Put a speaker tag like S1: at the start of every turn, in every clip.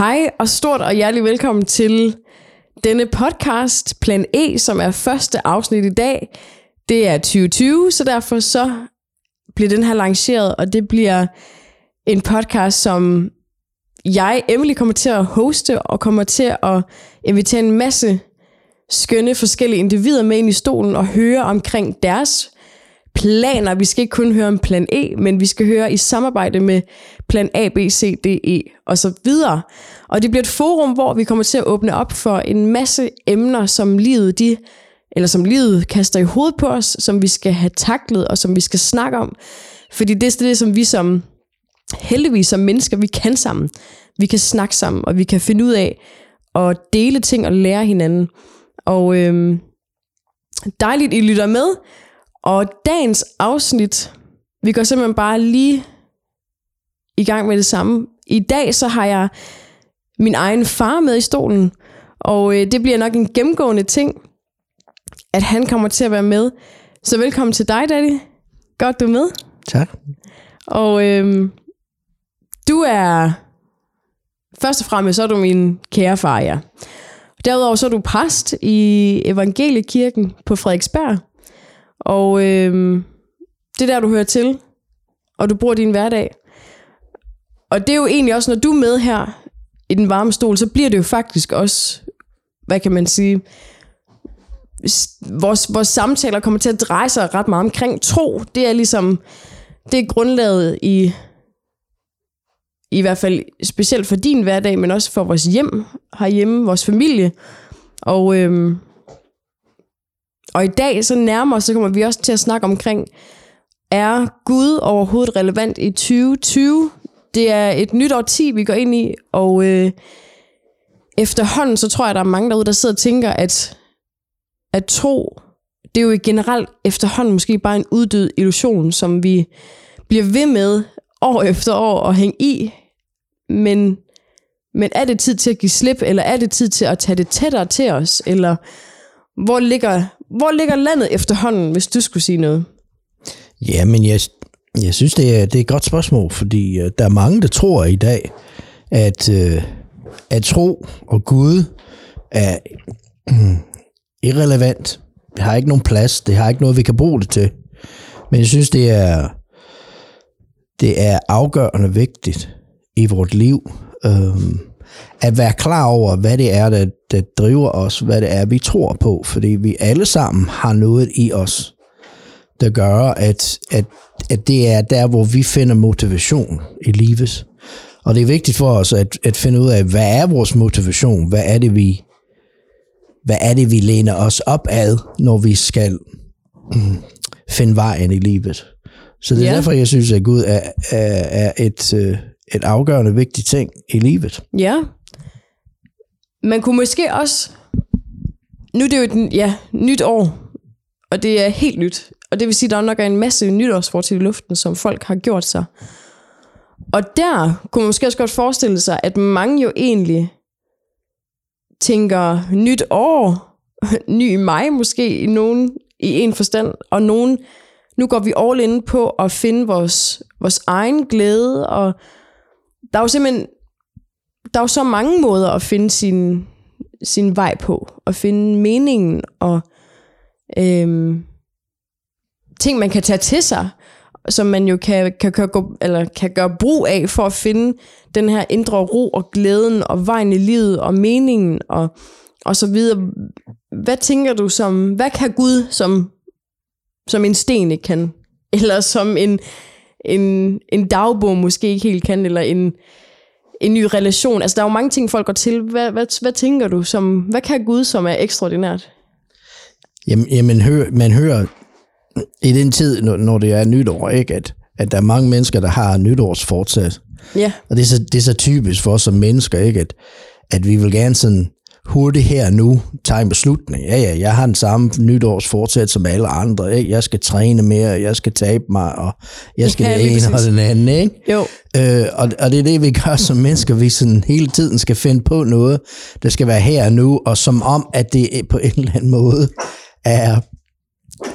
S1: Hej og stort og hjertelig velkommen til denne podcast, Plan E, som er første afsnit i dag. Det er 2020, så derfor så bliver den her lanceret, og det bliver en podcast, som jeg, Emily, kommer til at hoste, og kommer til at invitere en masse skønne forskellige individer med ind i stolen og høre omkring deres planer. Vi skal ikke kun høre om plan E, men vi skal høre i samarbejde med plan A, B, C, D, E og så videre. Og det bliver et forum, hvor vi kommer til at åbne op for en masse emner, som livet, de, eller som livet kaster i hovedet på os, som vi skal have taklet og som vi skal snakke om. Fordi det er det, som vi som heldigvis som mennesker, vi kan sammen. Vi kan snakke sammen, og vi kan finde ud af at dele ting og lære hinanden. Og øhm, dejligt, I lytter med. Og dagens afsnit, vi går simpelthen bare lige i gang med det samme. I dag så har jeg min egen far med i stolen, og øh, det bliver nok en gennemgående ting, at han kommer til at være med. Så velkommen til dig, Daddy. Godt, du er med.
S2: Tak.
S1: Og øh, du er, først og fremmest, så er du min kære far, ja. Derudover så er du præst i Evangeliekirken på Frederiksberg. Og øh, det er der, du hører til, og du bruger din hverdag. Og det er jo egentlig også, når du er med her i den varme stol, så bliver det jo faktisk også, hvad kan man sige, vores, vores samtaler kommer til at dreje sig ret meget omkring tro. Det er ligesom, det er grundlaget i, i hvert fald specielt for din hverdag, men også for vores hjem herhjemme, vores familie. Og, øhm, og i dag, så nærmere, så kommer vi også til at snakke omkring, er Gud overhovedet relevant i 2020? Det er et nyt årti, vi går ind i, og øh, efterhånden, så tror jeg, der er mange derude, der sidder og tænker, at, at tro, det er jo generelt efterhånden måske bare en uddød illusion, som vi bliver ved med år efter år at hænge i. Men, men er det tid til at give slip, eller er det tid til at tage det tættere til os? Eller hvor ligger, hvor ligger landet efterhånden, hvis du skulle sige noget?
S2: Ja, men jeg, jeg synes, det er, det er et godt spørgsmål, fordi uh, der er mange, der tror i dag, at, uh, at tro og Gud er uh, irrelevant. Det har ikke nogen plads. Det har ikke noget, vi kan bruge det til. Men jeg synes, det er, det er afgørende vigtigt i vores liv, uh, at være klar over, hvad det er, der, der driver os, hvad det er, vi tror på, fordi vi alle sammen har noget i os, der gør, at, at, at det er der, hvor vi finder motivation i livet. Og det er vigtigt for os at, at finde ud af, hvad er vores motivation? Hvad er det, vi, hvad er det, vi læner os op ad, når vi skal mm, finde vejen i livet? Så det er ja. derfor, jeg synes, at Gud er, er, er et, øh, et afgørende vigtig ting i livet.
S1: Ja. Man kunne måske også... Nu er det jo et ja, nyt år, og det er helt nyt. Og det vil sige, at der nok er en masse nytårsfortil i luften, som folk har gjort sig. Og der kunne man måske også godt forestille sig, at mange jo egentlig tænker nyt år, ny mig måske i nogen i en forstand, og nogen, nu går vi all in på at finde vores, vores egen glæde, og der er jo simpelthen, der er jo så mange måder at finde sin, sin vej på, at finde meningen, og øhm, ting, man kan tage til sig, som man jo kan, kan, kan, gå, eller kan gøre brug af for at finde den her indre ro og glæden og vejen i livet og meningen og, og så videre. Hvad tænker du som, hvad kan Gud som, som en sten ikke kan? Eller som en, en, en dagbog måske ikke helt kan, eller en, en ny relation. Altså, der er jo mange ting, folk går til. Hvad, hvad, hvad tænker du? Som, hvad kan Gud, som er ekstraordinært?
S2: Jamen, jamen hør, man hører i den tid, når, når det er nytår, ikke, at, at der er mange mennesker, der har nytårsfortsat.
S1: Ja.
S2: Og det er, så, det er så typisk for os som mennesker, ikke, at, at vi vil gerne sådan hurtigt her nu tage en beslutning. Ja, ja, jeg har den samme nytårsfortsat som alle andre. Ikke? Jeg skal træne mere, jeg skal tabe mig, og jeg skal ja, det ene og den anden. Ikke?
S1: Jo.
S2: Øh, og, og det er det, vi gør som mennesker. Vi sådan hele tiden skal finde på noget, der skal være her og nu, og som om, at det på en eller anden måde er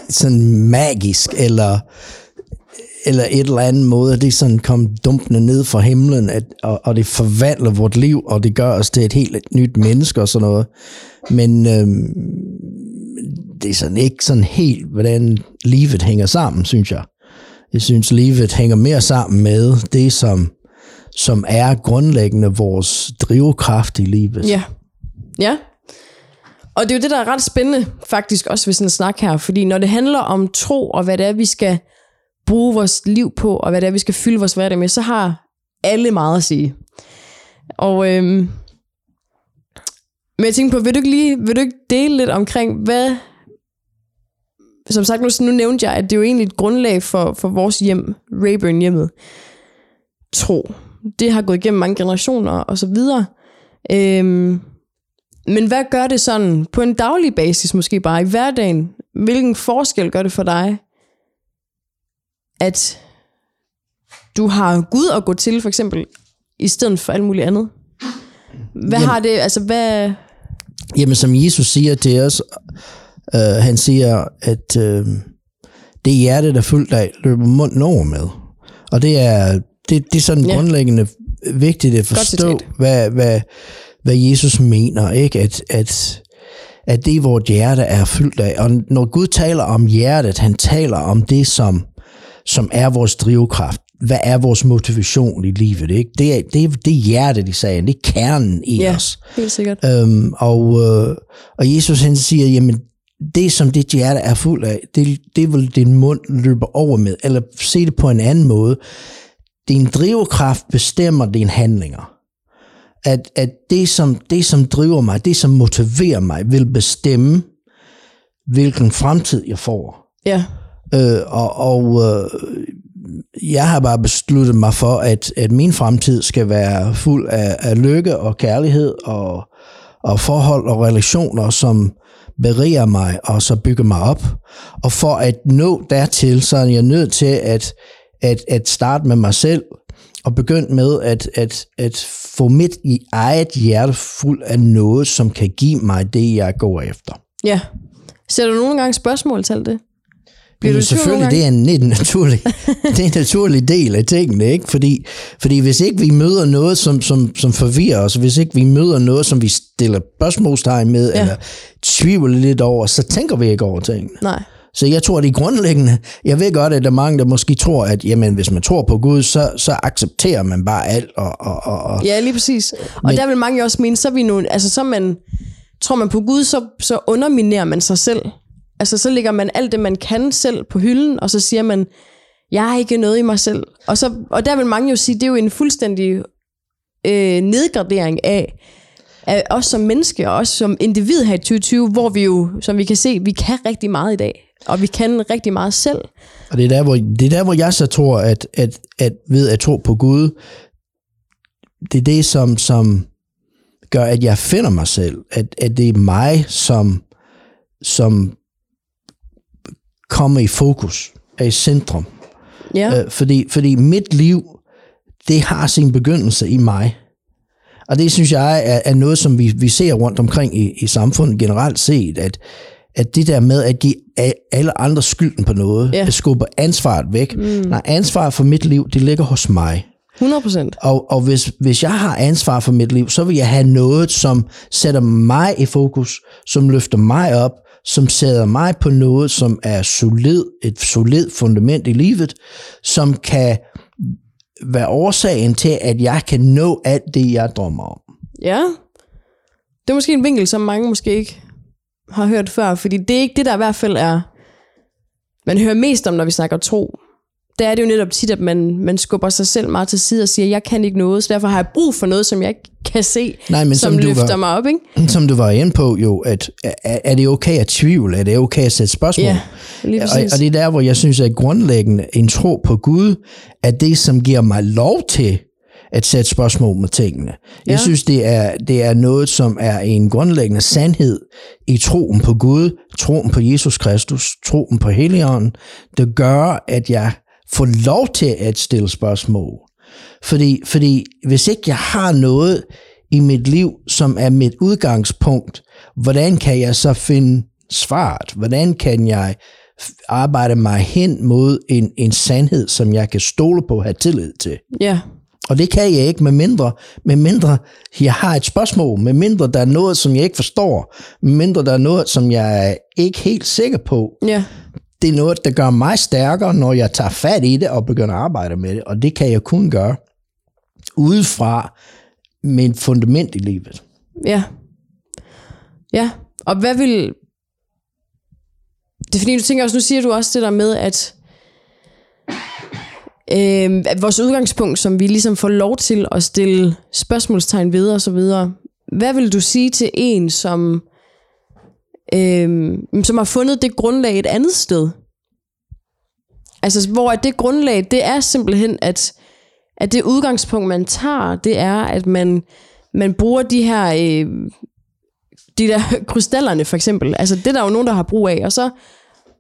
S2: sådan magisk, eller eller et eller andet måde, at det sådan kom dumpende ned fra himlen, at, og, og det forvandler vort liv, og det gør os til et helt nyt menneske og sådan noget. Men øhm, det er sådan ikke sådan helt, hvordan livet hænger sammen, synes jeg. Jeg synes, livet hænger mere sammen med det, som, som er grundlæggende vores drivkraft i livet.
S1: Ja. Ja. Og det er jo det, der er ret spændende, faktisk også ved sådan en snak her, fordi når det handler om tro, og hvad det er, vi skal bruge vores liv på, og hvad det er, vi skal fylde vores hverdag med, så har alle meget at sige. Og øhm, men jeg tænker på, vil du ikke lige vil du ikke dele lidt omkring, hvad... Som sagt, nu, nu nævnte jeg, at det er jo egentlig et grundlag for, for vores hjem, Rayburn hjemmet, tro. Det har gået igennem mange generationer og så videre. Øhm, men hvad gør det sådan på en daglig basis, måske bare i hverdagen? Hvilken forskel gør det for dig, at du har Gud at gå til, for eksempel, i stedet for alt muligt andet? Hvad
S2: Jamen-
S1: har det, altså hvad...
S2: Jamen, som Jesus siger til os, øh, han siger, at øh, det hjerte, der er fuldt af, løber munden over med. Og det er, det, det er sådan
S1: Ja.
S2: grundlæggende vigtigt at forstå, hvad, hvad, hvad Jesus mener, ikke? At, at, at det, vores hjerte er fyldt af. Og når Gud taler om hjertet, han taler om det, som, som er vores drivkraft. Hvad er vores motivation i livet? Ikke? Det, er, det, er, det er hjertet i sagen. Det er kernen i
S1: Ja,
S2: os.
S1: helt sikkert.
S2: Øhm, og, øh, og Jesus han siger, jamen det som dit hjerte er fuld af, det, det vil din mund løbe over med. Eller se det på en anden måde. Din drivkraft bestemmer dine handlinger. At, at det, som, det, som driver mig, det, som motiverer mig, vil bestemme, hvilken fremtid jeg får.
S1: Ja,
S2: Øh, og og øh, jeg har bare besluttet mig for, at, at min fremtid skal være fuld af, af lykke og kærlighed og, og forhold og relationer, som beriger mig og så bygger mig op. Og for at nå dertil, så er jeg nødt til at, at, at starte med mig selv og begynde med at, at, at få mit i eget hjerte fuld af noget, som kan give mig det, jeg går efter.
S1: ja. Sætter du nogle gange spørgsmål til det? Bliver tvivl
S2: selvfølgelig, det er en, en naturlig, det er en naturlig del af tingene, ikke? Fordi, fordi hvis ikke vi møder noget, som, som, som forvirrer os, hvis ikke vi møder noget, som vi stiller spørgsmålstegn med,
S1: Ja.
S2: eller tvivler lidt over, så tænker vi ikke over tingene.
S1: Nej.
S2: Så jeg tror, det er grundlæggende. Jeg ved godt, at der er mange, der måske tror, at jamen, hvis man tror på Gud, så, så accepterer man bare alt. Og, og, og, og
S1: Ja, lige præcis. Og
S2: Men-
S1: der vil mange jo også mene, så er vi nu, altså så man, tror man på Gud, så, så underminerer man sig selv. Altså så lægger man alt det, man kan selv på hylden, og så siger man, jeg har ikke noget i mig selv. Og, så, og der vil mange jo sige, det er jo en fuldstændig øh, nedgradering af, af os som menneske, og os som individ her i 2020, hvor vi jo, som vi kan se, vi kan rigtig meget i dag. Og vi kan rigtig meget selv.
S2: Og det er der, hvor, det er der, hvor jeg så tror, at, at, at ved at tro på Gud, det er det, som, som gør, at jeg finder mig selv. At, at det er mig, som, som kommer i fokus, er i centrum.
S1: Ja,
S2: Øh, fordi, fordi mit liv, det har sin begyndelse i mig. Og det synes jeg er, er noget, som vi, vi ser rundt omkring i, i samfundet generelt set, at, at det der med at give alle andre skylden på noget,
S1: Ja.
S2: at skubbe ansvaret væk. Mm. Nej, ansvaret for mit liv, det ligger hos mig.
S1: 100 procent.
S2: Og, og hvis, hvis jeg har ansvar for mit liv, så vil jeg have noget, som sætter mig i fokus, som løfter mig op, som sætter mig på noget, som er solid, et solid fundament i livet, som kan være årsagen til, at jeg kan nå alt det, jeg drømmer om.
S1: Ja. Det er måske en vinkel, som mange måske ikke har hørt før, fordi det er ikke det, der i hvert fald er, man hører mest om, når vi snakker tro. Der er det jo netop tit, at man, man skubber sig selv meget til side og siger, jeg kan ikke noget, så derfor har jeg brug for noget, som jeg ikke kan se,
S2: Nej, men
S1: som,
S2: som du
S1: løfter
S2: var-
S1: mig op, ikke?
S2: Som du var inde på jo, at er, er det okay at tvivle? Er det okay at sætte spørgsmål?
S1: Ja, lige
S2: og, og det er der, hvor jeg synes, at grundlæggende en tro på Gud, er det, som giver mig lov til at sætte spørgsmål med tingene. Jeg
S1: Ja.
S2: synes, det er, det er noget, som er en grundlæggende sandhed i troen på Gud, troen på Jesus Kristus, troen på Helligånden, der gør, at jeg får lov til at stille spørgsmål. Fordi, fordi hvis ikke jeg har noget i mit liv, som er mit udgangspunkt, hvordan kan jeg så finde svaret? Hvordan kan jeg arbejde mig hen mod en, en sandhed, som jeg kan stole på og have tillid til.
S1: Ja.
S2: Og det kan jeg ikke, med mindre, med mindre jeg har et spørgsmål, med mindre der er noget, som jeg ikke forstår, med mindre der er noget, som jeg er ikke helt sikker på.
S1: Ja.
S2: Det er noget, der gør mig stærkere, når jeg tager fat i det og begynder at arbejde med det. Og det kan jeg kun gøre udefra mit fundament i livet.
S1: Ja. Ja. Og hvad vil... Det er fordi, du tænker også, nu siger du også det der med, at, øh, at vores udgangspunkt, som vi ligesom får lov til at stille spørgsmålstegn ved og så videre. Hvad vil du sige til en, som, øhm, som har fundet det grundlag et andet sted? Altså, hvor at det grundlag, det er simpelthen, at, at det udgangspunkt, man tager, det er, at man, man bruger de her, øh, de der krystallerne for eksempel. Altså, det er der jo nogen, der har brug af, og så,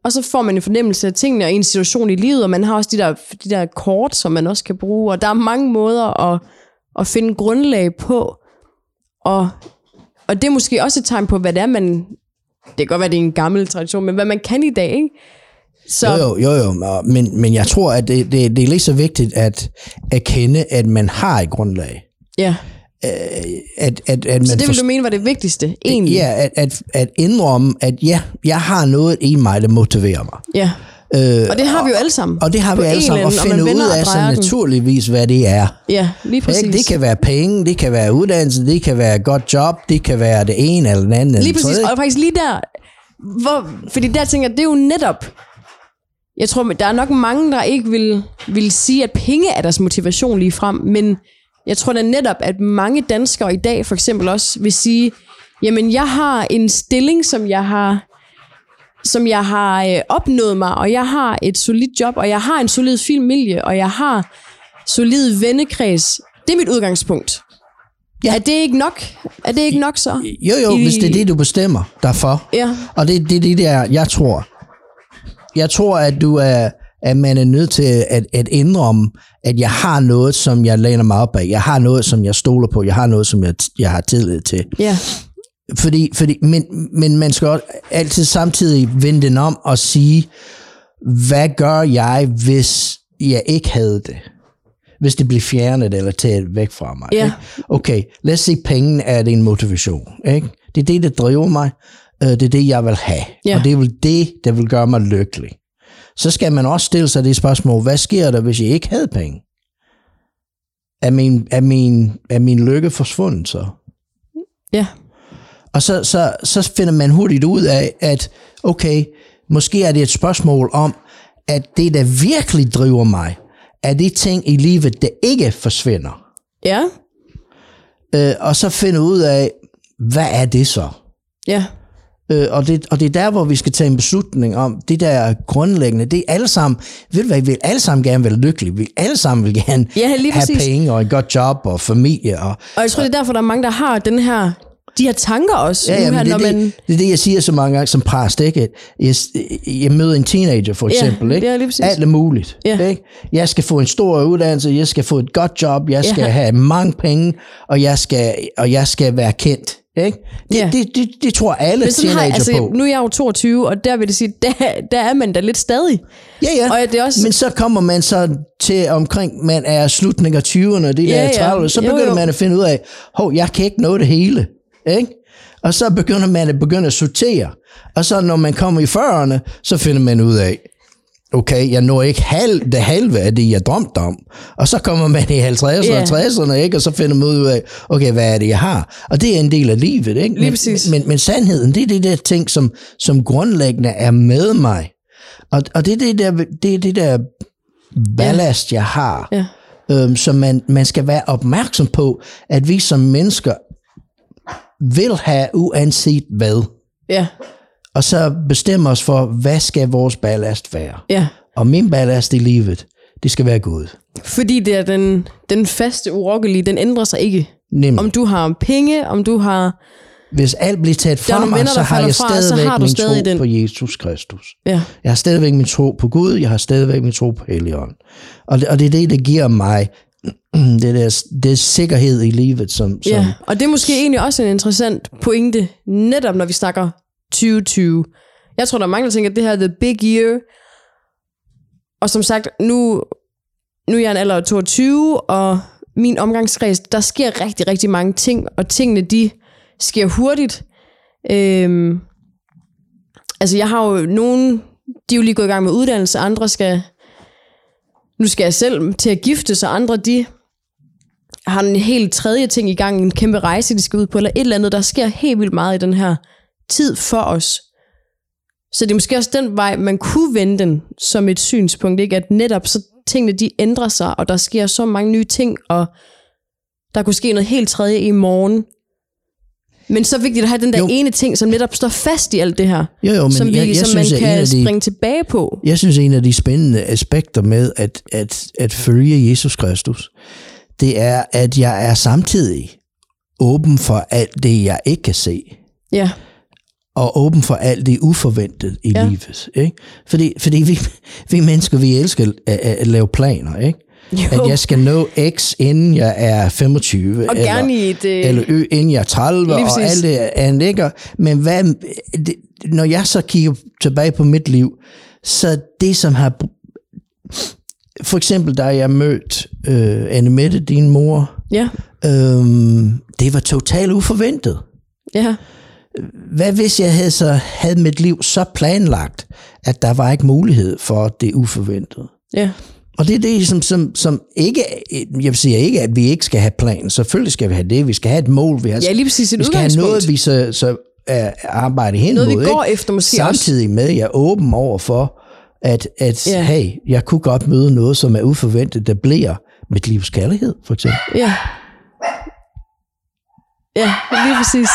S1: og så får man en fornemmelse af tingene og en situation i livet, og man har også de der, de der kort, som man også kan bruge, og der er mange måder at, at finde grundlag på, og, og det er måske også et tegn på, hvad det er, man, det kan godt være, det er en gammel tradition, men hvad man kan i dag, ikke? Så,
S2: Jo, jo, jo, jo. Men, men jeg tror, at det, det, det er lige så vigtigt at erkende, at man har et grundlag.
S1: ja.
S2: At, at, at man
S1: Så det vil du mene var det vigtigste, egentlig?
S2: Ja, at, at, at indrømme, at ja, jeg har noget i mig, der motiverer mig.
S1: ja.
S2: Øh,
S1: Og det har vi jo alle sammen.
S2: og det har vi alle
S1: en
S2: sammen, og
S1: eller anden-
S2: finde
S1: man
S2: ud
S1: og
S2: af så
S1: den.
S2: naturligvis, hvad det er.
S1: Ja, lige præcis.
S2: Ikke? Det kan være penge, det kan være uddannelse, det kan være et godt job, det kan være det ene eller andet. eller
S1: Lige præcis, og faktisk lige der, hvor, fordi der tænker jeg, det er jo netop, jeg tror, der er nok mange, der ikke vil, vil sige, at penge er deres motivation lige frem, men jeg tror da netop, at mange danskere i dag for eksempel også vil sige, jamen jeg har en stilling, som jeg har som jeg har øh, opnået mig, og jeg har et solidt job, og jeg har en solid familie, og jeg har solid vennekreds. Det er mit udgangspunkt.
S2: Ja.
S1: Er det ikke nok? Er det ikke nok så?
S2: Jo, jo,
S1: I-
S2: hvis det er det, du bestemmer derfor.
S1: Ja.
S2: Og det er det, det der, jeg tror. Jeg tror, at du er, at man er nødt til at, at indrømme, at jeg har noget, som jeg læner mig op af. Jeg har noget, som jeg stoler på. Jeg har noget, som jeg, jeg har tillid til.
S1: Ja.
S2: Fordi, fordi, men, men man skal altid samtidig vende den om og sige, hvad gør jeg, hvis jeg ikke havde det? Hvis det bliver fjernet eller taget væk fra mig.
S1: Ja.
S2: Ikke? Okay, lad os sige, penge er det en motivation. Ikke? Det er det, der driver mig. Øh, Det er det, jeg vil have.
S1: Ja.
S2: Og det er vel det, der vil gøre mig lykkelig. Så skal man også stille sig det spørgsmål, hvad sker der, hvis jeg ikke havde penge? Er min, er min, er min lykke forsvundet så?
S1: Ja.
S2: Og så, så, så finder man hurtigt ud af, at okay, måske er det et spørgsmål om, at det, der virkelig driver mig, er de ting i livet, der ikke forsvinder.
S1: Ja.
S2: Øh, og så finde ud af, hvad er det så?
S1: Ja.
S2: Øh, og, det, og det er der, hvor vi skal tage en beslutning om, det der grundlæggende, det er alle sammen, ved du hvad, vi vil alle sammen gerne være lykkelige, vi vil alle sammen vil gerne
S1: Ja, lige
S2: have
S1: præcis.
S2: penge og et godt job og familie. Og,
S1: Og jeg tror, det er derfor, der er mange, der har den her, de her tanker også.
S2: Ja,
S1: nu
S2: ja,
S1: her,
S2: men det,
S1: når
S2: er
S1: man,
S2: det, det er det, jeg siger så mange gange som præst, ikke? Jeg, jeg møder en teenager for
S1: Ja,
S2: eksempel, ikke?
S1: ja, lige præcis.
S2: Alt er muligt,
S1: Ja.
S2: ikke? Jeg skal få en stor uddannelse, jeg skal få et godt job, jeg skal
S1: Ja.
S2: have mange penge, og jeg skal, og jeg skal være kendt, ikke? Det,
S1: Ja.
S2: det, det, det tror alle
S1: sådan har,
S2: teenager
S1: altså,
S2: på.
S1: nu er jeg jo 22, og der vil det sige, der, der er man da lidt stadig.
S2: Ja, ja.
S1: Og det er også-
S2: Men så kommer man så til omkring, man er slutning af 20'erne, de
S1: Ja,
S2: der
S1: ja.
S2: 30'erne, så
S1: Jo,
S2: begynder
S1: jo.
S2: man at finde ud af, hov, jeg kan ikke nå det hele. Ikke? Og så begynder man at begynde at sortere. Og så når man kommer i 40'erne, så finder man ud af, okay, jeg når ikke halv, det halve af det, jeg drømte om. Og så kommer man i 50'erne
S1: Ja.
S2: og 60'erne, ikke? og så finder man ud af, okay, hvad er det, jeg har? Og det er en del af livet. Ikke?
S1: Lige
S2: men,
S1: præcis.
S2: Men, men sandheden, det er det der ting, som, som grundlæggende er med mig. Og, og det er det der, det er det der ballast, jeg har.
S1: Ja.
S2: Øhm, så man, man skal være opmærksom på, at vi som mennesker vil have uanset hvad.
S1: Ja,
S2: Og så bestemme os for, hvad skal vores ballast være.
S1: ja.
S2: Og min ballast i livet, det skal være Gud.
S1: Fordi det er den, den faste, urokkelige, den ændrer sig ikke.
S2: Nemlig,
S1: Om du har penge, om du har...
S2: hvis alt bliver taget fra mig, så har jeg
S1: fra,
S2: stadigvæk
S1: har du
S2: min
S1: stadig
S2: tro
S1: den.
S2: på Jesus Kristus.
S1: Ja,
S2: Jeg har stadigvæk min tro på Gud, jeg har stadigvæk min tro på Helligånd. Og det, og det er det, der giver mig det der, det er sikkerhed i livet, som, som
S1: ja. Og det er måske egentlig også en interessant pointe, netop når vi snakker 2020. Jeg tror, der er mange, der tænker, at det her er the big year. Og som sagt, nu, nu er jeg en alder af 22, og min omgangskreds, der sker rigtig, rigtig mange ting, og tingene, de sker hurtigt. Øhm, altså, jeg har jo nogen, de er jo lige gået i gang med uddannelse, andre skal, nu skal jeg selv til at gifte, så andre, de har en helt tredje ting i gang, en kæmpe rejse, de skal ud på, eller et eller andet. Der sker helt vildt meget i den her tid for os. Så det er måske også den vej, man kunne vende den som et synspunkt, ikke? at netop så tingene de ændrer sig, og der sker så mange nye ting, og der kunne ske noget helt tredje i morgen. Men så vigtigt at have den der jo. ene ting, som netop står fast i alt det her,
S2: Jo, jo, men
S1: som, vi,
S2: jeg, jeg
S1: som
S2: synes,
S1: man kan
S2: de,
S1: springe tilbage på.
S2: Jeg synes, en af de spændende aspekter med at, at, at følge Jesus Kristus, det er, at jeg er samtidig åben for alt det, jeg ikke kan se,
S1: Ja,
S2: og åben for alt det uforventet i
S1: Ja.
S2: livet. Ikke? Fordi, fordi vi, vi mennesker, vi elsker at, at lave planer. Ikke?
S1: Jo.
S2: At jeg skal nå X, inden jeg er 25.
S1: og
S2: eller,
S1: gerne i et... Øh,
S2: eller Ø, inden jeg er 30,
S1: Lige
S2: og
S1: præcis.
S2: alt det andet. Ikke? Men hvad, det, når jeg så kigger tilbage på mit liv, så det, som har... For eksempel, da jeg mødte øh, Anne Mette, din mor,
S1: ja,
S2: øhm, det var totalt uforventet.
S1: ja,
S2: Hvad hvis jeg havde, så havde mit liv så planlagt, at der var ikke mulighed for det uforventede?
S1: ja.
S2: Og det er det, som, som, som ikke, jeg vil sige ikke, at vi ikke skal have plan. Selvfølgelig skal vi have det. Vi skal have et mål. Vi, har,
S1: Ja, lige præcis et
S2: vi skal have noget, vi så, så er arbejde hen
S1: Noget, vi
S2: mod,
S1: går
S2: ikke?
S1: efter måske også.
S2: Samtidig med, at jeg er åben over for, at, at ja. hey, jeg kunne godt møde noget, som er uforventet, der bliver mit livs kærlighed, for eksempel.
S1: Ja. Ja, lige præcis.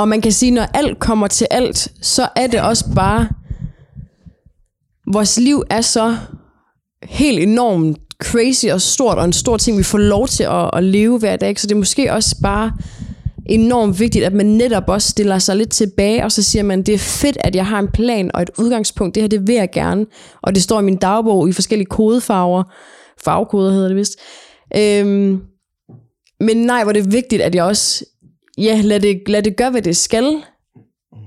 S1: Og man kan sige, når alt kommer til alt, så er det også bare, vores liv er så helt enormt crazy og stort, og en stor ting, vi får lov til at, at leve hver dag. Så det er måske også bare enormt vigtigt, at man netop også stiller sig lidt tilbage, og så siger man, det er fedt, at jeg har en plan og et udgangspunkt. Det her, det vil jeg gerne. Og det står i min dagbog i forskellige kodefarver. Farvekoder hedder det vist. Øhm, men nej, hvor det er vigtigt, at jeg også ja, lad det, lad det gøre, hvad det skal,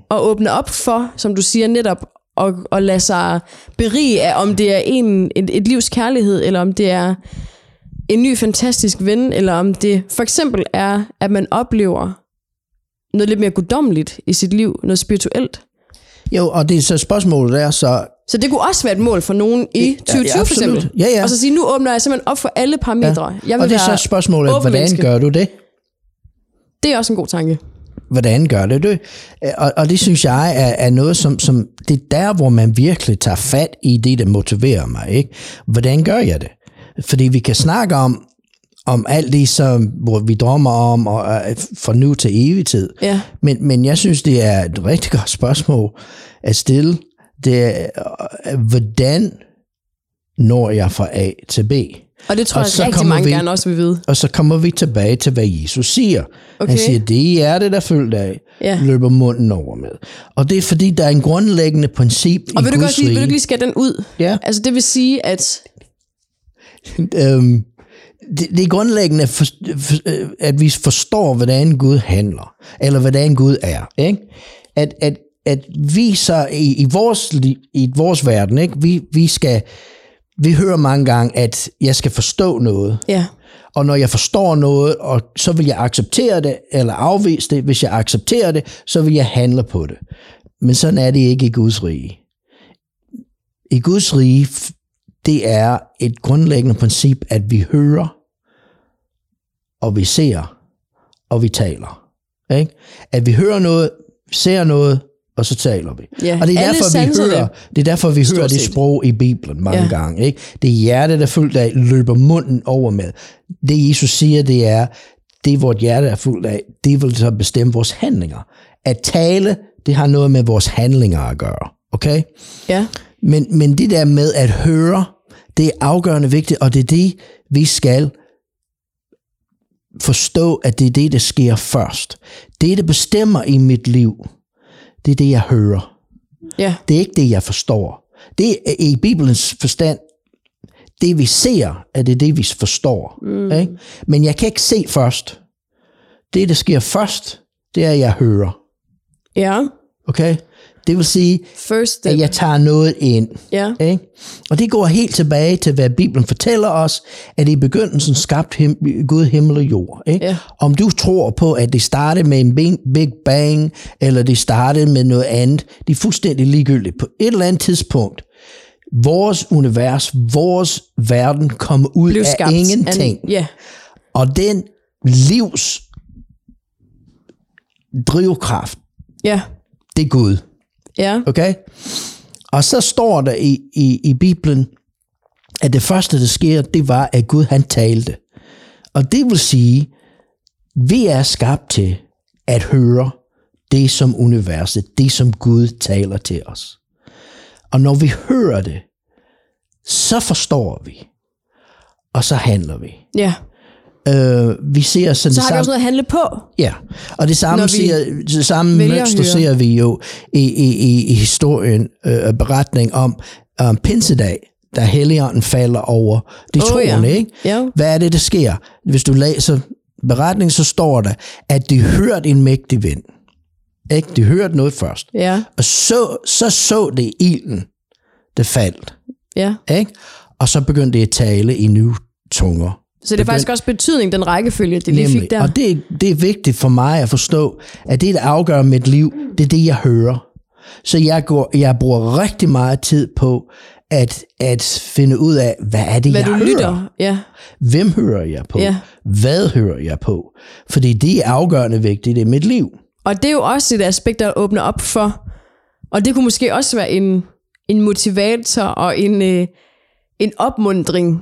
S1: og åbne op for, som du siger netop, og, og lade sig berige af, om det er en, et, et livs kærlighed, eller om det er en ny fantastisk ven, eller om det for eksempel er, at man oplever noget lidt mere guddommeligt i sit liv, noget spirituelt.
S2: Jo, og det er så spørgsmålet er så,
S1: Så det kunne også være et mål for nogen i 2020 for
S2: absolut.
S1: eksempel.
S2: Ja, ja.
S1: Og så sige, nu åbner jeg simpelthen op for alle parametre. Ja. Jeg vil
S2: og det er så spørgsmålet, hvordan
S1: menneske.
S2: gør du det?
S1: Det er også en god tanke.
S2: hvordan gør det det? Og, og det synes jeg er, er noget, som, som det er der, hvor man virkelig tager fat i det, der motiverer mig. Ikke? Hvordan gør jeg det? Fordi vi kan snakke om, om alt det, som, hvor vi drømmer om, og uh, fra nu til evig tid.
S1: Ja.
S2: Men, men jeg synes, det er et rigtig godt spørgsmål at stille. Det er, uh, hvordan når jeg fra A til B?
S1: Og det tror
S2: Og
S1: jeg
S2: så
S1: rigtig mange
S2: vi-
S1: gerne også vil vide.
S2: Og så kommer vi tilbage til, hvad Jesus siger.
S1: Okay.
S2: Han siger, det er det, der følger af,
S1: Ja.
S2: løber munden over med. Og det er fordi, der er en grundlæggende princip
S1: Og
S2: i
S1: vil du,
S2: Guds
S1: godt lige, vil du lige skære den ud?
S2: Ja.
S1: Altså det vil sige, at...
S2: øhm, det, det er grundlæggende, for, for, øh, at vi forstår, hvordan Gud handler, eller hvordan Gud er. Ikke? At, at, at vi så i, i, vores, i vores verden, ikke? Vi, vi skal, vi hører mange gange, at jeg skal forstå noget,
S1: Ja,
S2: og når jeg forstår noget, og så vil jeg acceptere det, eller afvise det. Hvis jeg accepterer det, så vil jeg handle på det. Men sådan er det ikke i Guds rige. I Guds rige, det er et grundlæggende princip, at vi hører, og vi ser, og vi taler. Ikke? At vi hører noget, ser noget, og så taler vi.
S1: Ja,
S2: og det er, derfor, vi hører, det er derfor, vi hører det sprog i Bibelen mange
S1: Ja.
S2: gange. Ikke? Det er hjertet, der fuldt af, løber munden over med. Det Jesus siger, det er, det vort hjerte er fuldt af, det vil så bestemme vores handlinger. At tale, det har noget med vores handlinger at gøre. Okay?
S1: ja,
S2: Men, men det der med at høre, det er afgørende vigtigt, og det er det, vi skal forstå, at det er det, der sker først. Det, der bestemmer i mit liv, det er det, jeg hører.
S1: Ja.
S2: Det er ikke det, jeg forstår. Det er i Bibelens forstand, det vi ser, er det det, vi forstår. Mm. Ikke? Men jeg kan ikke se først. Det, der sker først, det er, at jeg hører.
S1: Ja.
S2: Okay? Det vil sige,
S1: First step.
S2: at jeg tager noget ind.
S1: Ja.
S2: Ikke? Og det går helt tilbage til, hvad Bibelen fortæller os, at i begyndelsen skabte him- Gud himmel og jord. Ikke?
S1: Ja.
S2: Om du tror på, at det startede med en big, big bang, eller det startede med noget andet, det er fuldstændig ligegyldigt. På et eller andet tidspunkt, vores univers, vores verden kommer ud
S1: Blev
S2: af ingenting.
S1: An, ja.
S2: Og den livs drivkraft,
S1: Ja.
S2: det er Gud.
S1: Ja.
S2: Okay? Og så står der i, i, i Bibelen, at det første, der sker, det var, at Gud han talte. Og det vil sige, vi er skabt til at høre det som universet, det som Gud taler til os. Og når vi hører det, så forstår vi, og så handler vi.
S1: Ja.
S2: Øh, vi ser sådan
S1: Så
S2: det
S1: har vi
S2: samme.
S1: også noget at handle på.
S2: Ja, og det samme,
S1: vi
S2: siger, det samme mønster ser vi jo i, i, i, i historien, øh, beretning om um, pinsedag, da Helligånden falder over de
S1: Åh,
S2: troende.
S1: ja.
S2: Ikke?
S1: Ja.
S2: Hvad er det, der sker? Hvis du læser beretningen, så står der, at de hørte en mægtig vind. Ikke? De hørte noget først.
S1: Ja.
S2: Og så så, så det ilden, der faldt.
S1: Ja.
S2: Ikke? Og så begyndte det at tale i nye tunger.
S1: Så det er faktisk også betydning, den rækkefølge, det lige fik der.
S2: Og det, det er vigtigt for mig at forstå, at det, der afgør mit liv, det er det, jeg hører. Så jeg, går, jeg bruger rigtig meget tid på at, at finde ud af, hvad er det,
S1: Hvad
S2: jeg
S1: du
S2: hører?
S1: lytter. Ja.
S2: Hvem hører jeg på?
S1: Ja.
S2: Hvad hører jeg på? Fordi det er afgørende vigtigt i mit liv.
S1: Og det er jo også et aspekt, der åbner op for, og det kunne måske også være en, en motivator og en, øh, en opmundring,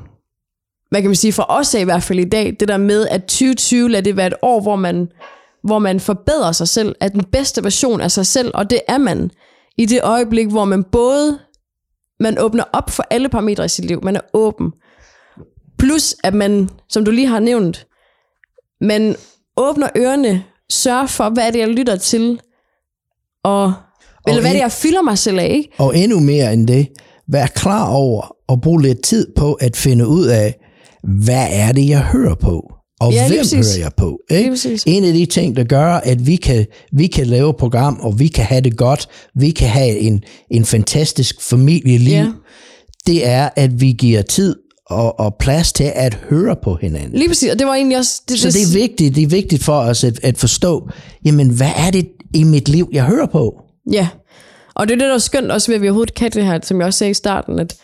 S1: hvad kan man sige, for os af i hvert fald i dag, det der med, at 2020 lader det være et år, hvor man, hvor man forbedrer sig selv, er den bedste version af sig selv, og det er man i det øjeblik, hvor man både man åbner op for alle parametre i sit liv, man er åben, plus at man, som du lige har nævnt, man åbner ørerne, sørger for, hvad er det, jeg lytter til, og, eller hvad er det, jeg fylder mig selv af, ikke?
S2: Og endnu mere end det, vær klar over at bruge lidt tid på at finde ud af, hvad er det, jeg hører på? Og
S1: Ja,
S2: hvem
S1: præcis.
S2: hører jeg på? Ikke? En af de ting, der gør, at vi kan, vi kan lave et program, og vi kan have det godt, vi kan have en, en fantastisk familieliv,
S1: Ja.
S2: det er, at vi giver tid og, og plads til at høre på hinanden.
S1: Lige præcis, og det var egentlig også... Det,
S2: Så det er vigtigt, det er vigtigt for os at, at forstå, jamen hvad er det i mit liv, jeg hører på?
S1: Ja, og det er det, der er skønt også ved, at vi overhovedet kan det her, som jeg også sagde i starten, at,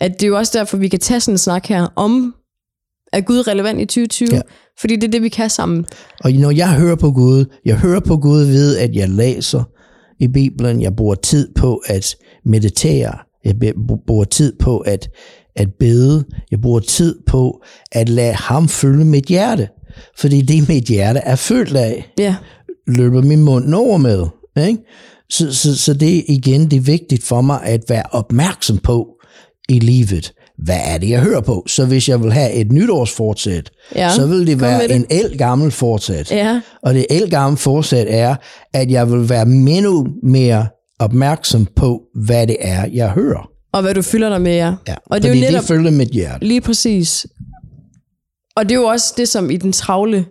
S1: at det er jo også derfor, vi kan tage sådan en snak her om, er Gud relevant i 2020?
S2: Ja.
S1: Fordi det er det, vi kan sammen.
S2: Og når jeg hører på Gud, jeg hører på Gud ved, at jeg læser i Bibelen, jeg bruger tid på at meditere, jeg bruger tid på at, at bede, jeg bruger tid på at lade ham fylde mit hjerte. Fordi det mit hjerte er fyldt af,
S1: Ja,
S2: løber min mund over med. Ikke? Så, så, så det er igen det er vigtigt for mig at være opmærksom på i livet. Hvad er det, jeg hører på? Så hvis jeg vil have et nytårsfortsæt,
S1: Ja,
S2: så vil det være
S1: det.
S2: en el gammel fortsæt.
S1: ja,
S2: Og det el gamle fortsæt er, at jeg vil være endnu mere opmærksom på, hvad det er, jeg hører.
S1: og hvad du fylder dig med, ja.
S2: Ja,
S1: og det er jo netop
S2: det følger mit hjerte.
S1: lige præcis. Og det er jo også det, som i den travle,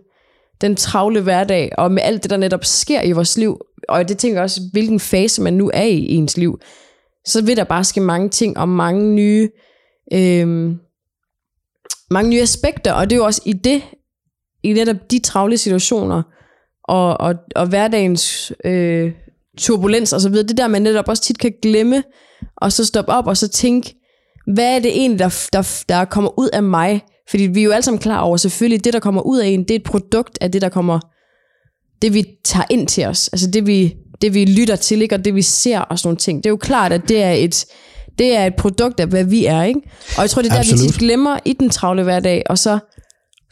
S1: den travle hverdag, og med alt det, der netop sker i vores liv, og det tænker jeg også, hvilken fase man nu er i i ens liv, så vil der bare ske mange ting og mange nye, øhm, mange nye aspekter, og det er jo også i det, i netop de travle situationer, og, og, og hverdagens øh, turbulens og så videre, det der man netop også tit kan glemme, og så stoppe op og så tænke, hvad er det egentlig, der, der, der kommer ud af mig? Fordi vi er jo alle sammen klar over, selvfølgelig, det der kommer ud af en, det er et produkt af det, der kommer, det vi tager ind til os, altså det vi, det vi lytter til, ikke? og det vi ser og sådan nogle ting. Det er jo klart, at det er et, det er et produkt af, hvad vi er, ikke? Og jeg tror, det er der, vi tit glemmer i den travle hverdag, og så,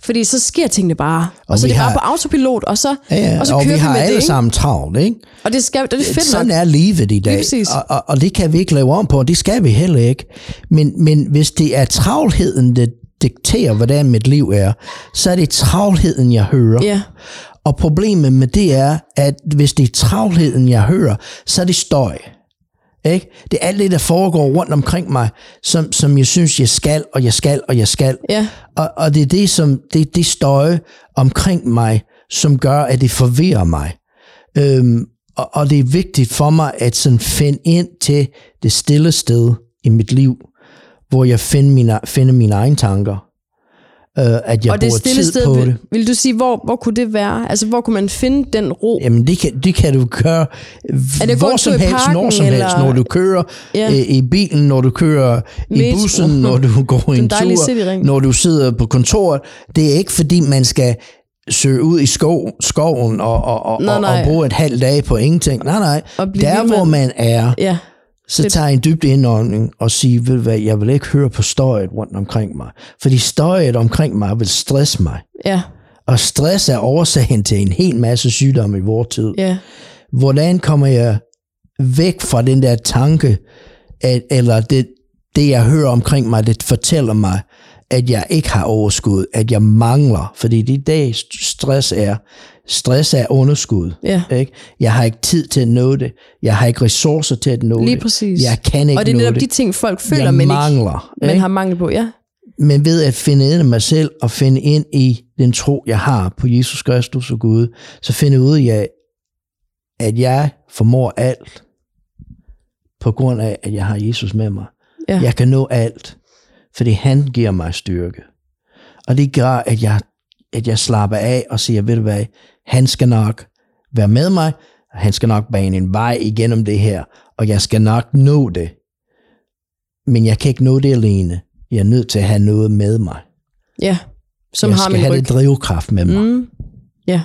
S1: fordi så sker tingene bare, og,
S2: Og
S1: så er
S2: vi
S1: det bare
S2: har-
S1: på autopilot, og så,
S2: Ja, ja.
S1: og så
S2: og
S1: kører
S2: vi har
S1: med det,
S2: alle
S1: ikke?
S2: sammen travlt, ikke?
S1: Og det, skal, det er fedt
S2: Sådan
S1: nok.
S2: er livet i dag, og, og, og det kan vi ikke lave om på, og det skal vi heller ikke. Men, men hvis det er travlheden, der dikterer, hvordan mit liv er, så er det travlheden, jeg hører.
S1: Ja,
S2: Og problemet med det er, at hvis det er travlheden, jeg hører, så er det støj. Ikke? Det er alt det, der foregår rundt omkring mig, som, som jeg synes, jeg skal, og jeg skal, og jeg skal.
S1: Ja.
S2: Og, og det er det, som, det, det støje omkring mig, som gør, at det forvirrer mig. Øhm, og, og det er vigtigt for mig at sådan finde ind til det stille sted i mit liv, hvor jeg finder mine, finder mine egne tanker. Øh, at jeg
S1: og det
S2: bruger tid
S1: sted,
S2: på
S1: vil,
S2: det.
S1: vil du sige, hvor, hvor kunne det være? Altså, hvor kunne man finde den ro?
S2: Jamen, det kan, det kan du gøre
S1: Er det
S2: hvor som
S1: i
S2: helst,
S1: parken,
S2: når som
S1: eller-
S2: helst. Når du kører
S1: Ja.
S2: ja. i bilen, når du kører i
S1: Metro.
S2: bussen, når du går en tur, når du sidder på kontoret. Det er ikke, fordi man skal søge ud i skov, skoven og, og, og,
S1: Nej, nej.
S2: og bruge et halvt dag på ingenting. Nej, nej. Der, hvor man er,
S1: Ja,
S2: så tager jeg en dybt indånding og siger, ved hvad, jeg vil ikke høre på støjet rundt omkring mig. Fordi støjet omkring mig vil stresse mig.
S1: ja,
S2: Og stress er årsagen til en hel masse sygdomme i vores tid.
S1: ja.
S2: Hvordan kommer jeg væk fra den der tanke, at, eller det, det, jeg hører omkring mig, det fortæller mig, at jeg ikke har overskud, at jeg mangler. Fordi det det, stress er. Stress er underskud.
S1: Ja.
S2: Ikke? Jeg har ikke tid til at nå det. Jeg har ikke ressourcer til at nå
S1: Lige
S2: det.
S1: præcis.
S2: Jeg kan ikke
S1: Og det er
S2: nå
S1: netop
S2: det.
S1: de ting, folk føler,
S2: jeg
S1: men ikke
S2: mangler.
S1: man
S2: ikke?
S1: har mangel på. Ja,
S2: Men ved at finde ind i mig selv og finde ind i den tro, jeg har på Jesus Kristus og Gud, så finder ud af, at jeg formår alt på grund af, at jeg har Jesus med mig.
S1: Ja.
S2: Jeg kan nå alt, fordi han giver mig styrke. Og det gør, at jeg, at jeg slapper af og siger, ved du hvad, han skal nok være med mig, og han skal nok bane en vej igennem det her, og jeg skal nok nå det. Men jeg kan ikke nå det alene. Jeg er nødt til at have noget med mig.
S1: ja. Som
S2: jeg
S1: har
S2: skal
S1: min
S2: have
S1: ryg.
S2: det drivkraft med mig. Mm.
S1: Ja.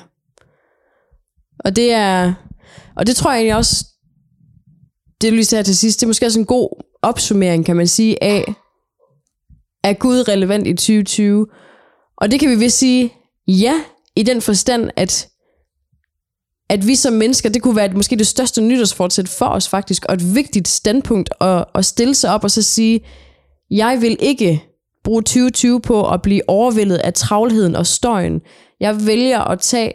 S1: Og det er, og det tror jeg egentlig også, det du lige sagde til sidst, det er måske også en god opsummering, kan man sige, af, er Gud relevant i 2020? Og det kan vi vist sige, ja, i den forstand, at, at vi som mennesker, det kunne være måske det største nytårsfortsæt for os faktisk, og et vigtigt standpunkt at, at stille sig op og så sige, jeg vil ikke bruge 2020 på at blive overvældet af travlheden og støjen. Jeg vælger at tage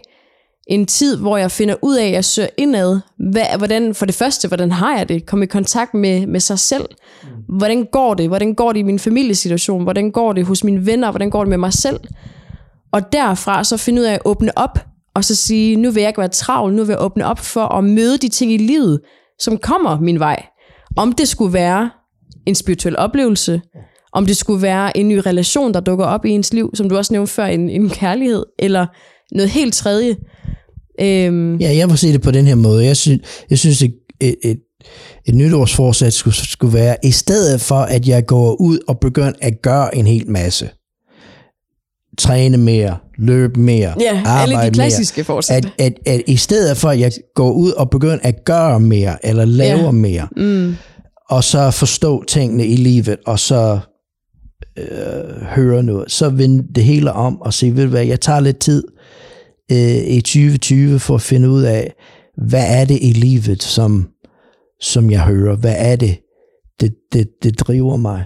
S1: en tid, hvor jeg finder ud af, at jeg søger indad. Hvad, hvordan, for det første, hvordan har jeg det? Komme i kontakt med, med sig selv. Hvordan går det? Hvordan går det i min familiesituation? Hvordan går det hos mine venner? Hvordan går det med mig selv? Og derfra så finde ud af at åbne op, og så sige, nu vil jeg ikke være travl, nu vil jeg åbne op for at møde de ting i livet, som kommer min vej. Om det skulle være en spirituel oplevelse, om det skulle være en ny relation, der dukker op i ens liv, som du også nævnte før, en, en kærlighed, eller noget helt tredje. Øhm,
S2: Ja, jeg vil se det på den her måde. Jeg synes, jeg synes et, et, et, et nytårsforsæt skulle, skulle være, i stedet for, at jeg går ud og begynder at gøre en hel masse. Træne mere, løbe mere,
S1: ja,
S2: arbejde
S1: alle de klassiske forsæt.
S2: mere. At, at, at i stedet for, at jeg går ud og begynder at gøre mere, eller lave
S1: ja.
S2: mere,
S1: Mm,
S2: og så forstå tingene i livet, og så øh, høre noget, så vende det hele om og sige, ved hvad, jeg tager lidt tid øh, i 2020 for at finde ud af, hvad er det i livet, som, som jeg hører? Hvad er det, det, det, det driver mig?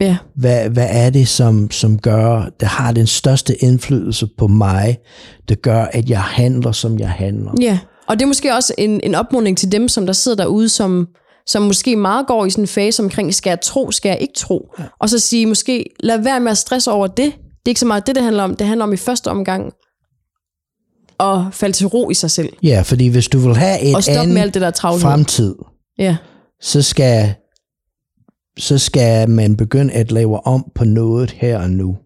S1: ja,
S2: Hvad, hvad er det, som, som gør, det har den største indflydelse på mig, det gør, at jeg handler, som jeg handler?
S1: ja. Og det er måske også en, en opmuntring til dem, som der sidder derude, som, som måske meget går i sådan en fase omkring, skal jeg tro, skal jeg ikke tro? Ja. Og så sige, måske lad være med at stresse over det. Det er ikke så meget det, det handler om. Det handler om i første omgang at falde til ro i sig selv.
S2: Ja, fordi hvis du vil have et
S1: Og stoppe
S2: andet
S1: med alt det der travlhed.
S2: fremtid,
S1: Ja,
S2: så skal, så skal man begynde at lave om på noget her og nu.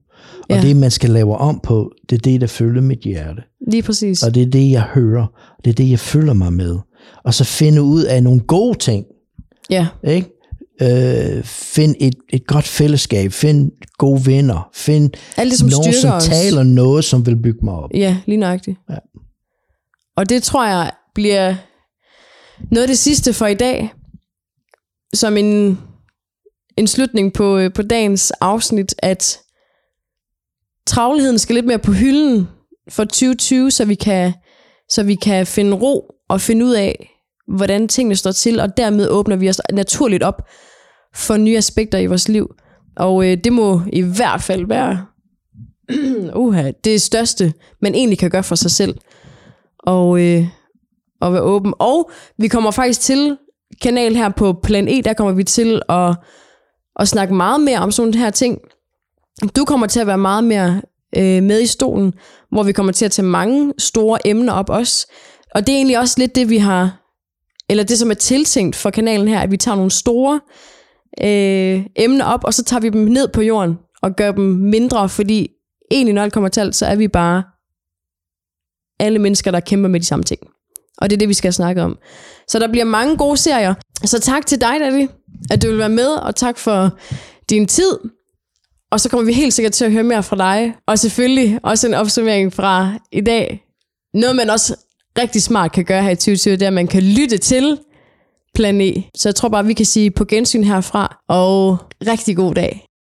S2: Og
S1: Ja.
S2: det, man skal lave om på, det er det, der følger mit hjerte.
S1: lige præcis.
S2: Og det er det, jeg hører. Det er det, jeg følger mig med. Og så finde ud af nogle gode ting.
S1: Ja,
S2: Ikke? Øh, find et, et godt fællesskab. Find gode venner. Find
S1: alt det, som
S2: nogen, som
S1: os.
S2: taler noget, som vil bygge mig op.
S1: Ja, lige nøjagtigt.
S2: Ja.
S1: Og det tror jeg bliver noget af det sidste for i dag, som en, en slutning på, øh, på dagens afsnit, at travlheden skal lidt mere på hylden for 2020, så vi kan, så vi kan finde ro og finde ud af, hvordan tingene står til, og dermed åbner vi os naturligt op for nye aspekter i vores liv. Og øh, det må i hvert fald være uha, det største, man egentlig kan gøre for sig selv. og, øh, og være åben. Og vi kommer faktisk til kanal her på Plan E, der kommer vi til at, at snakke meget mere om sådan her ting. Du kommer til at være meget mere øh, med i stolen, hvor vi kommer til at tage mange store emner op også. Og det er egentlig også lidt det, vi har, eller det som er tiltænkt for kanalen her, at vi tager nogle store øh, emner op, og så tager vi dem ned på jorden og gør dem mindre, fordi egentlig når alt kommer til alt, så er vi bare alle mennesker, der kæmper med de samme ting. Og det er det, vi skal snakke om. Så der bliver mange gode serier. Så tak til dig, Daddy, at du vil være med, og tak for din tid. Og så kommer vi helt sikkert til at høre mere fra dig. Og selvfølgelig også en opsummering fra i dag. Noget, man også rigtig smart kan gøre her i 2020, det er, at man kan lytte til Plan E. Så jeg tror bare, vi kan sige på gensyn herfra, og rigtig god dag.